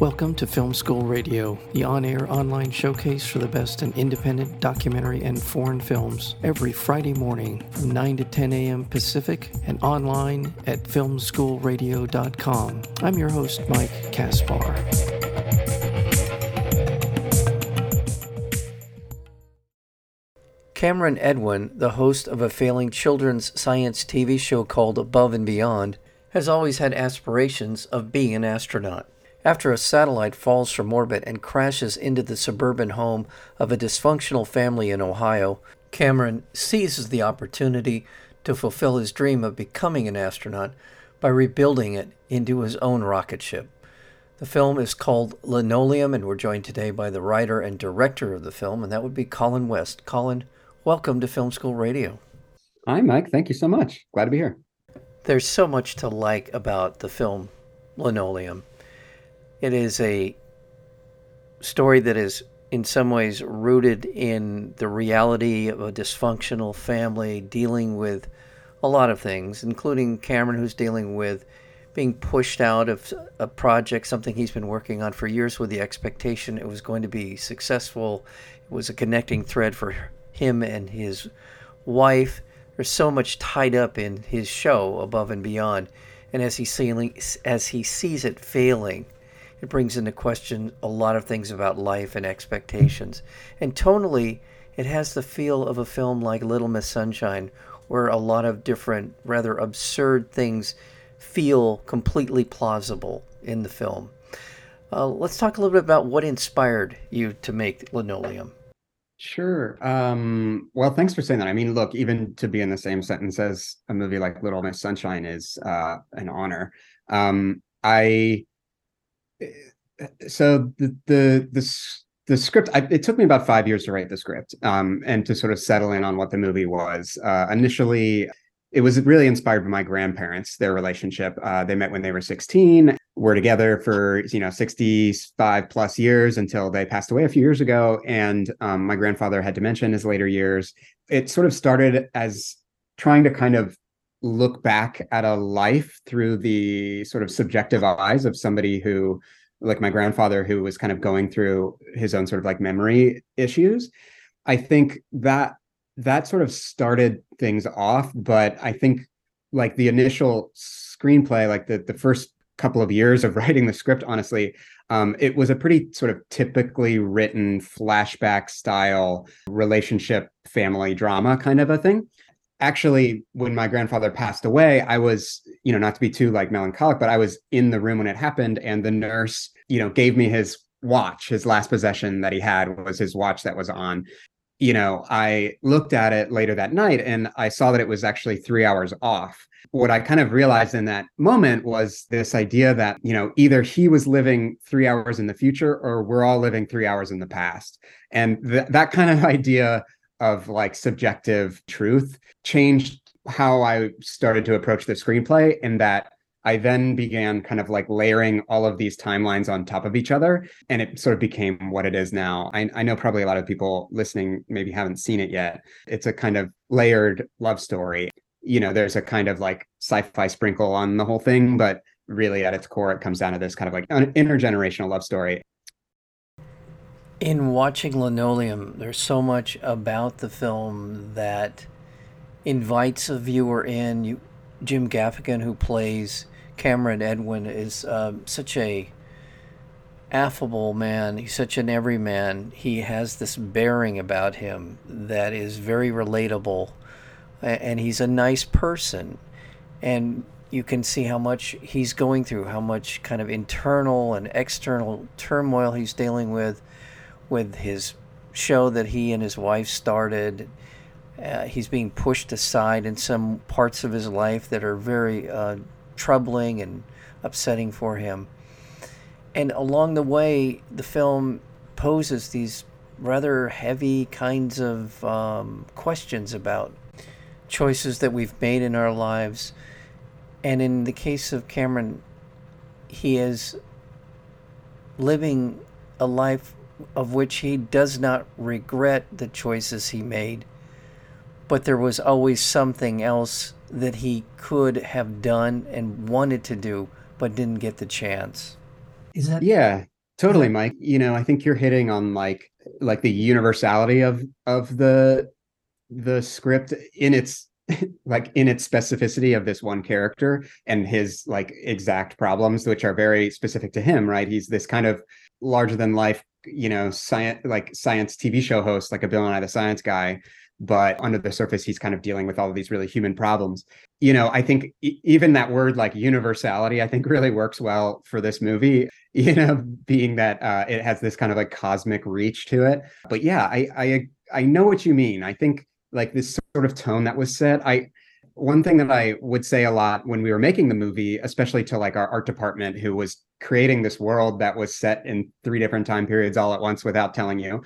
Welcome to Film School Radio, the on air online showcase for the best in independent documentary and foreign films, every Friday morning from 9 to 10 a.m. Pacific and online at filmschoolradio.com. I'm your host, Mike Kaspar. Cameron Edwin, the host of a failing children's science TV show called Above and Beyond, has always had aspirations of being an astronaut. After a satellite falls from orbit and crashes into the suburban home of a dysfunctional family in Ohio, Cameron seizes the opportunity to fulfill his dream of becoming an astronaut by rebuilding it into his own rocket ship. The film is called Linoleum, and we're joined today by the writer and director of the film, and that would be Colin West. Colin, welcome to Film School Radio. Hi, Mike. Thank you so much. Glad to be here. There's so much to like about the film Linoleum. It is a story that is, in some ways, rooted in the reality of a dysfunctional family dealing with a lot of things, including Cameron, who's dealing with being pushed out of a project, something he's been working on for years with the expectation it was going to be successful. It was a connecting thread for him and his wife. There's so much tied up in his show above and beyond. And as he, seeing, as he sees it failing, it brings into question a lot of things about life and expectations. And tonally, it has the feel of a film like Little Miss Sunshine, where a lot of different, rather absurd things feel completely plausible in the film. Uh, let's talk a little bit about what inspired you to make Linoleum. Sure. Um, well, thanks for saying that. I mean, look, even to be in the same sentence as a movie like Little Miss Sunshine is uh, an honor. Um, I so the the the, the script I, it took me about five years to write the script um, and to sort of settle in on what the movie was. Uh, initially it was really inspired by my grandparents their relationship. Uh, they met when they were 16 were together for you know 65 plus years until they passed away a few years ago and um, my grandfather had dementia in his later years. It sort of started as trying to kind of look back at a life through the sort of subjective eyes of somebody who like my grandfather who was kind of going through his own sort of like memory issues i think that that sort of started things off but i think like the initial screenplay like the the first couple of years of writing the script honestly um, it was a pretty sort of typically written flashback style relationship family drama kind of a thing actually when my grandfather passed away i was you know not to be too like melancholic but i was in the room when it happened and the nurse you know gave me his watch. His last possession that he had was his watch that was on. You know i looked at it later that night and i saw that it was actually 3 hours off. What i kind of realized in that moment was this idea that you know either he was living 3 hours in the future or we're all living 3 hours in the past. And th- that kind of idea of like subjective truth changed how I started to approach the screenplay in that I then began kind of like layering all of these timelines on top of each other. And it sort of became what it is now. I, I, know probably a lot of people listening maybe haven't seen it yet. It's a kind of layered love story. You know, there's a kind of like sci fi sprinkle on the whole thing, but really at its core, it comes down to this kind of like an intergenerational love story. In watching Linoleum, there's so much about the film that invites a viewer in. You, Jim Gaffigan, who plays Cameron Edwin, is um, such a affable man. He's such an everyman. He has this bearing about him that is very relatable, and he's a nice person. And you can see how much he's going through, how much kind of internal and external turmoil he's dealing with with his show that he and his wife started. Uh, he's being pushed aside in some parts of his life that are very uh, troubling and upsetting for him. And along the way, the film poses these rather heavy kinds of um, questions about choices that we've made in our lives. And in the case of Cameron, he is living a life of which he does not regret the choices he made, but there was always something else that he could have done and wanted to do, but didn't get the chance. Is that Yeah, totally, Mike. You know, I think you're hitting on like like the universality of of the the script in its like in its specificity of this one character and his like exact problems which are very specific to him right he's this kind of larger than life you know science like science tv show host like a bill nye the science guy but under the surface he's kind of dealing with all of these really human problems. You know i think e- even that word like universality i think really works well for this movie you know being that uh, it has this kind of like cosmic reach to it. But yeah i i i know what you mean. I think like this sort of tone that was set i one thing that i would say a lot when we were making the movie especially to like our art department who was creating this world that was set in three different time periods all at once without telling you.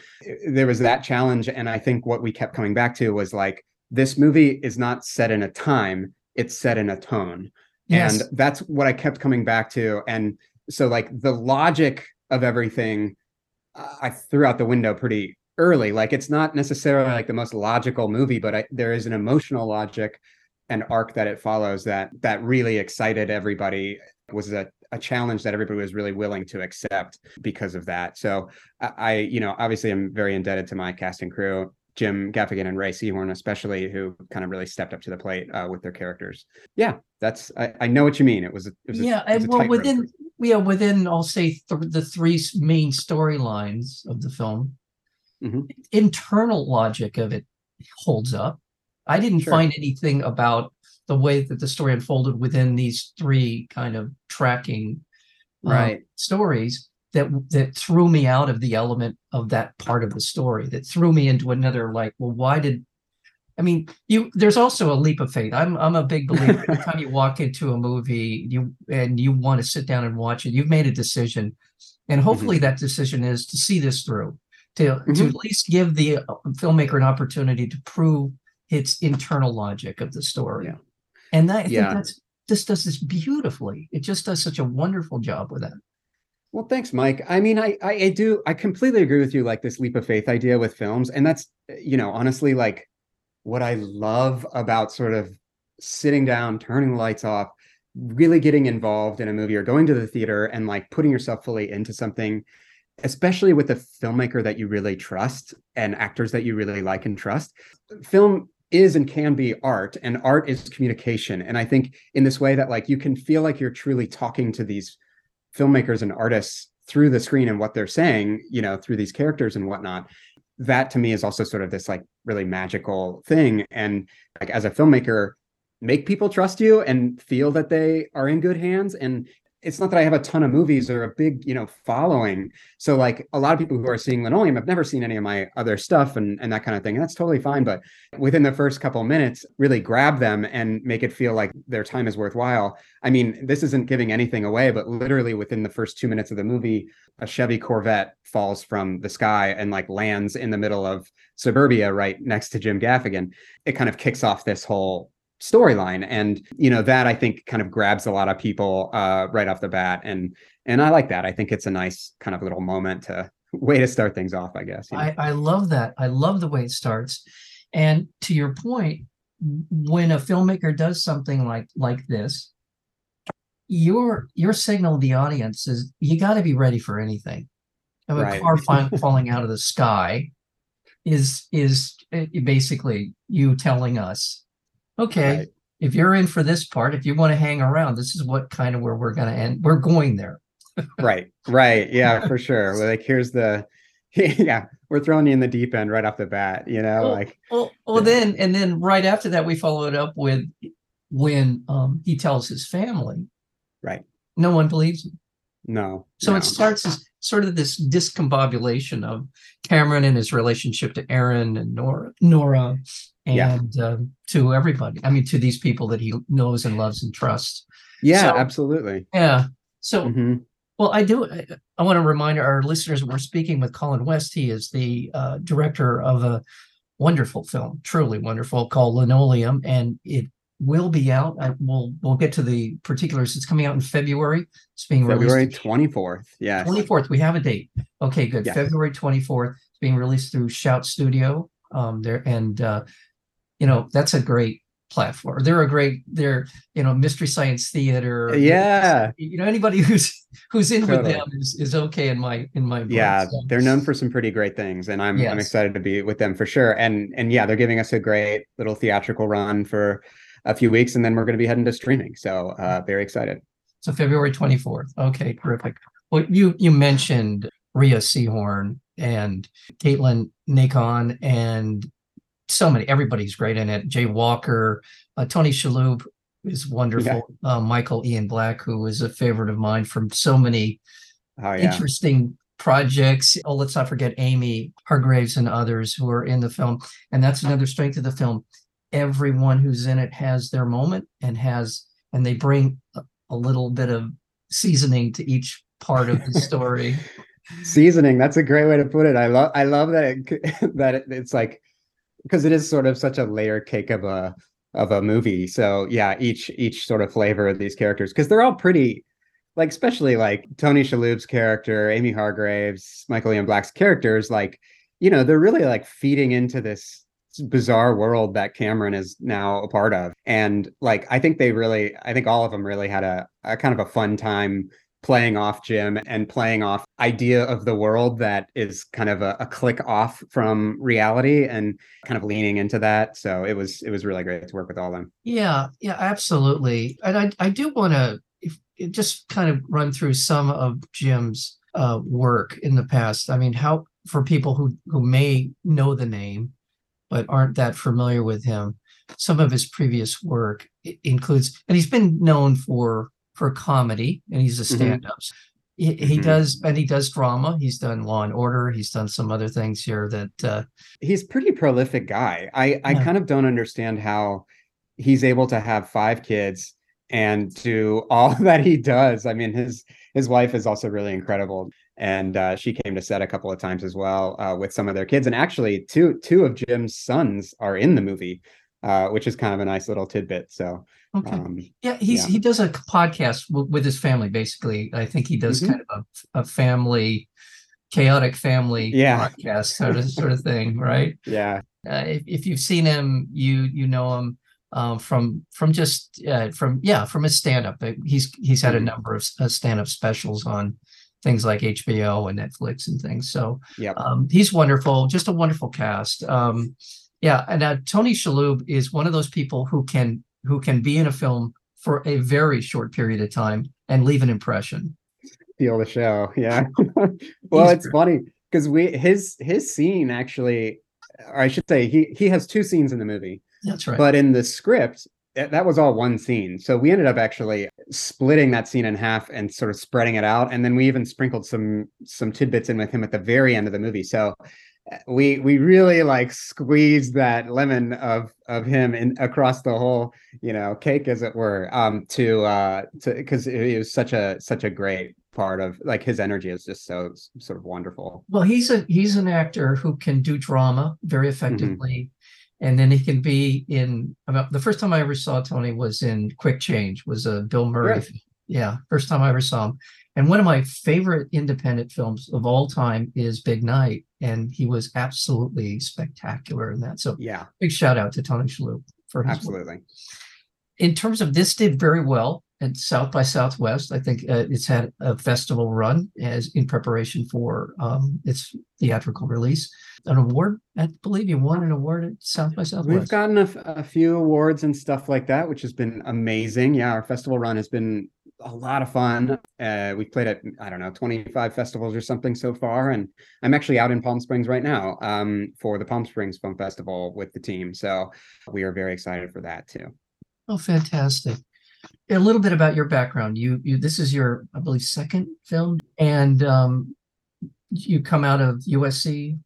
There was that challenge and i think what we kept coming back to was like this movie is not set in a time it's set in a tone. Yes. and that's what i kept coming back to and so like the logic of everything i threw out the window pretty early. Like it's not necessarily like the most logical movie but I, there is an emotional logic and arc that it follows that that really excited everybody was a, a challenge that everybody was really willing to accept because of that so I, I you know obviously i'm very indebted to my cast and crew jim gaffigan and rhea seehorn especially who kind of really stepped up to the plate uh, with their characters yeah that's I, I know what you mean it was a, it was a- yeah, it was a well, within yeah, within I'll say th- the three main storylines of the film, Mhm. internal logic of it holds up. I didn't Sure. find anything about the way that the story unfolded within these three kind of tracking uh, Right. stories that that threw me out of the element of that part of the story that threw me into another like well why did I mean, you there's also a leap of faith. I'm I'm a big believer. Every time you walk into a movie, you and you want to sit down and watch it, you've made a decision, and hopefully that decision is to see this through, to to Mhm. at least give the uh, filmmaker an opportunity to prove its internal logic of the story. Yeah. And that I think Yeah. that's this does this beautifully. It just does such a wonderful job with that. Well, thanks, Mike. I mean, I, I I do I completely agree with you. Like this leap of faith idea with films, and that's you know honestly like what I love about sort of sitting down, turning the lights off, really getting involved in a movie or going to the theater and like putting yourself fully into something, especially with a filmmaker that you really trust and actors that you really like and trust. Film is and can be art and art is communication. And i think in this way that like you can feel like you're truly talking to these filmmakers and artists through the screen and what they're saying you know through these characters and whatnot. That to me is also sort of this like really magical thing. And like as a filmmaker make people trust you and feel that they are in good hands. And it's not that I have a ton of movies or a big, you know, following. So like a lot of people who are seeing Linoleum have never seen any of my other stuff and, and that kind of thing. And that's totally fine. But within the first couple minutes, really grab them and make it feel like their time is worthwhile. I mean, this isn't giving anything away, but literally within the first two minutes of the movie, a Chevy Corvette falls from the sky and like lands in the middle of suburbia right next to Jim Gaffigan. It kind of kicks off this whole storyline and you know that i think kind of grabs a lot of people uh right off the bat and and i like that i think it's a nice kind of little moment to way to start things off i guess you know? I, I love that. I love the way it starts. And to your point, when a filmmaker does something like like this, your your signal to the audience is you got to be ready for anything. Of a Right. car fi- falling out of the sky is is uh, basically you telling us, okay, Right. if you're in for this part, if you want to hang around, this is what kind of where we're going to end. We're going there. right right yeah for sure like here's the yeah we're throwing you in the deep end right off the bat you know Well, like Well, well, Yeah. then and then right after that, we follow it up with when um, he tells his family. Right. No one believes him. no So no. it starts as sort of this discombobulation of Cameron and his relationship to Erin and Nora, Nora, Yeah. and um, to everybody. I mean, to these people that he knows and loves and trusts. yeah so- absolutely Yeah. So Mhm. Well, I do. I, I want to remind our listeners we're speaking with Colin West. He is the uh, director of a wonderful film, truly wonderful, called Linoleum, and it will be out. I, we'll we'll get to the particulars. It's coming out in February. It's being released. february 24th yes twenty fourth. We have a date. Okay, good. Yes. February twenty fourth. It's being released through Shout Studio. Um, there and uh, you know that's a great platform. They're a great. They're you know mystery science theater. Yeah. You know anybody who's who's in with them is, is okay in my in my book. yeah So- they're known for some pretty great things and i'm i'm excited to be with them for sure and and yeah they're giving us a great little theatrical run for a few weeks and then we're going to be heading to streaming so uh very excited So February 24th. Okay, terrific. Well, you you mentioned Rhea Seehorn and Katelyn Nacon and so many. Everybody's great in it. Jay Walker, uh, Tony Shalhoub is wonderful. Uh, Michael Ian Black, who is a favorite of mine from so many oh yeah interesting projects. Oh, let's not forget Amy Hargreaves and others who are in the film. And that's another strength of the film. Everyone who's in it has their moment and has, and they bring a, a little bit of seasoning to each part of the story. seasoning that's a great way to put it i love i love that it that it, it's like because it is sort of such a layer cake of a of a movie so yeah each each sort of flavor of these characters because they're all pretty like especially like tony shalhoub's character amy hargreaves michael ian black's characters like you know they're really like feeding into this bizarre world that cameron is now a part of and like i think they really i think all of them really had a, a kind of a fun time playing off Jim and playing off idea of the world that is kind of a, a click off from reality and kind of leaning into that. So it was it was really great to work with all of them. Yeah, yeah, absolutely. And I, I do want to just kind of run through some of Jim's uh, work in the past. I mean, how for people who who may know the name but aren't that familiar with him, some of his previous work includes, and he's been known for for comedy, and he's a Mhm. stand-up. He, he Mhm. does, and he does drama. He's done Law and Order. He's done some other things here that uh, He's pretty prolific guy. I I kind of don't understand how he's able to have five kids and do all that he does. I mean, his his wife is also really incredible, and uh, she came to set a couple of times as well uh, with some of their kids. And actually, two two of Jim's sons are in the movie, uh, which is kind of a nice little tidbit. So, okay. um, Yeah, he's Yeah. he does a podcast w- with his family. Basically, I think he does Mhm. kind of a, a family, chaotic family Yeah. podcast sort of sort of thing, right? yeah, Uh, if if you've seen him, you you know him um, from from just uh, from yeah from his stand up. He's he's had a Mhm. number of uh, stand up specials on things like HBO and Netflix and things. So Yep. um, he's wonderful, just a wonderful cast. Um, yeah, and uh, Tony Shalhoub is one of those people who can who can be in a film for a very short period of time and leave an impression. steal the show. Yeah. well, He's it's funny because we his his scene actually, or I should say, he he has two scenes in the movie, That's right. but in the script. That was all one scene. So we ended up actually splitting that scene in half and sort of spreading it out. And then we even sprinkled some some tidbits in with him at the very end of the movie. So uh, we we really like squeezed that lemon of of him in across the whole you know cake as it were um to uh to because it was such a such a great part of like his energy is just so sort of wonderful Well, he's a he's an actor who can do drama very effectively, and then he can be in. About the first time I ever saw Tony was in Quick Change. Was a Bill Murray. Film. Yeah, first time I ever saw him. And one of my favorite independent films of all time is Big Night, and he was absolutely spectacular in that. So yeah big shout out to Tony Shalhoub for his work absolutely in terms of this did very well at South by Southwest. I think uh, it's had a festival run as in preparation for um, its theatrical release. An award, I believe you won an award at South by Southwest. We've gotten a, f- a few awards and stuff like that, which has been amazing. Yeah, our festival run has been a lot of fun. Uh, we've played at I don't know 25 festivals or something so far, and I'm actually out in Palm Springs right now um, for the Palm Springs Film Festival with the team. So we are very excited for that too. oh, fantastic! A little bit about your background. You, you. This is your, I believe, second film, and um, you come out of USC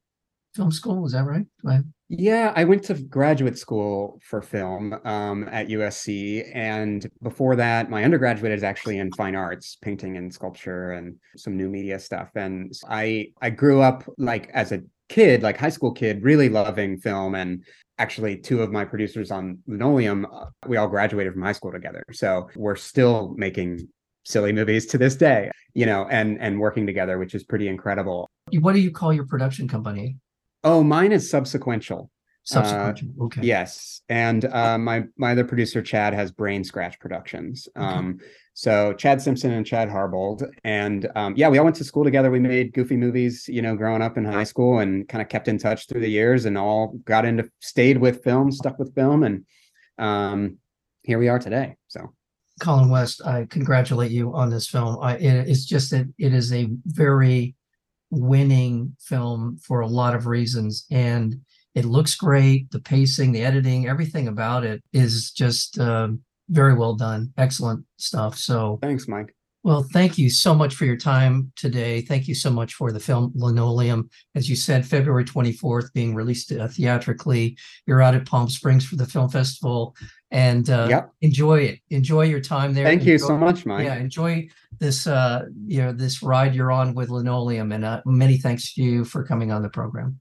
Film School. Is that right? I- Yeah, I went to graduate school for film um, at USC, and before that, my undergraduate is actually in fine arts, painting and sculpture, and some new media stuff. And I I grew up like as a kid, like high school kid, really loving film. And actually, two of my producers on Linoleum, uh, we all graduated from high school together, so we're still making silly movies to this day, you know, and and working together, which is pretty incredible. What do you call your production company? Oh, mine is subsequential. Subsequent. Uh, okay. Yes, and uh, my my other producer Chad has Brain Scratch Productions. Um, okay. So Chad Simpson and Chad Harbold, and um, yeah, we all went to school together. We made goofy movies, you know, growing up in high school, and kind of kept in touch through the years, and all got into stayed with film, stuck with film, and um, here we are today. So. Colin West, I congratulate you on this film. I, it, it's just that it is a very winning film for a lot of reasons, and it looks great. The pacing, the editing, everything about it is just um, very well done. Excellent stuff. So thanks, Mike. Well, thank you so much for your time today. Thank you so much for the film Linoleum. As you said, February 24th, being released uh, theatrically. You're out at Palm Springs for the film festival and uh, yep. enjoy it. Enjoy your time there. Thank enjoy, you so much, Mike. Yeah, enjoy this, uh, you know, this ride you're on with Linoleum. And uh, many thanks to you for coming on the program.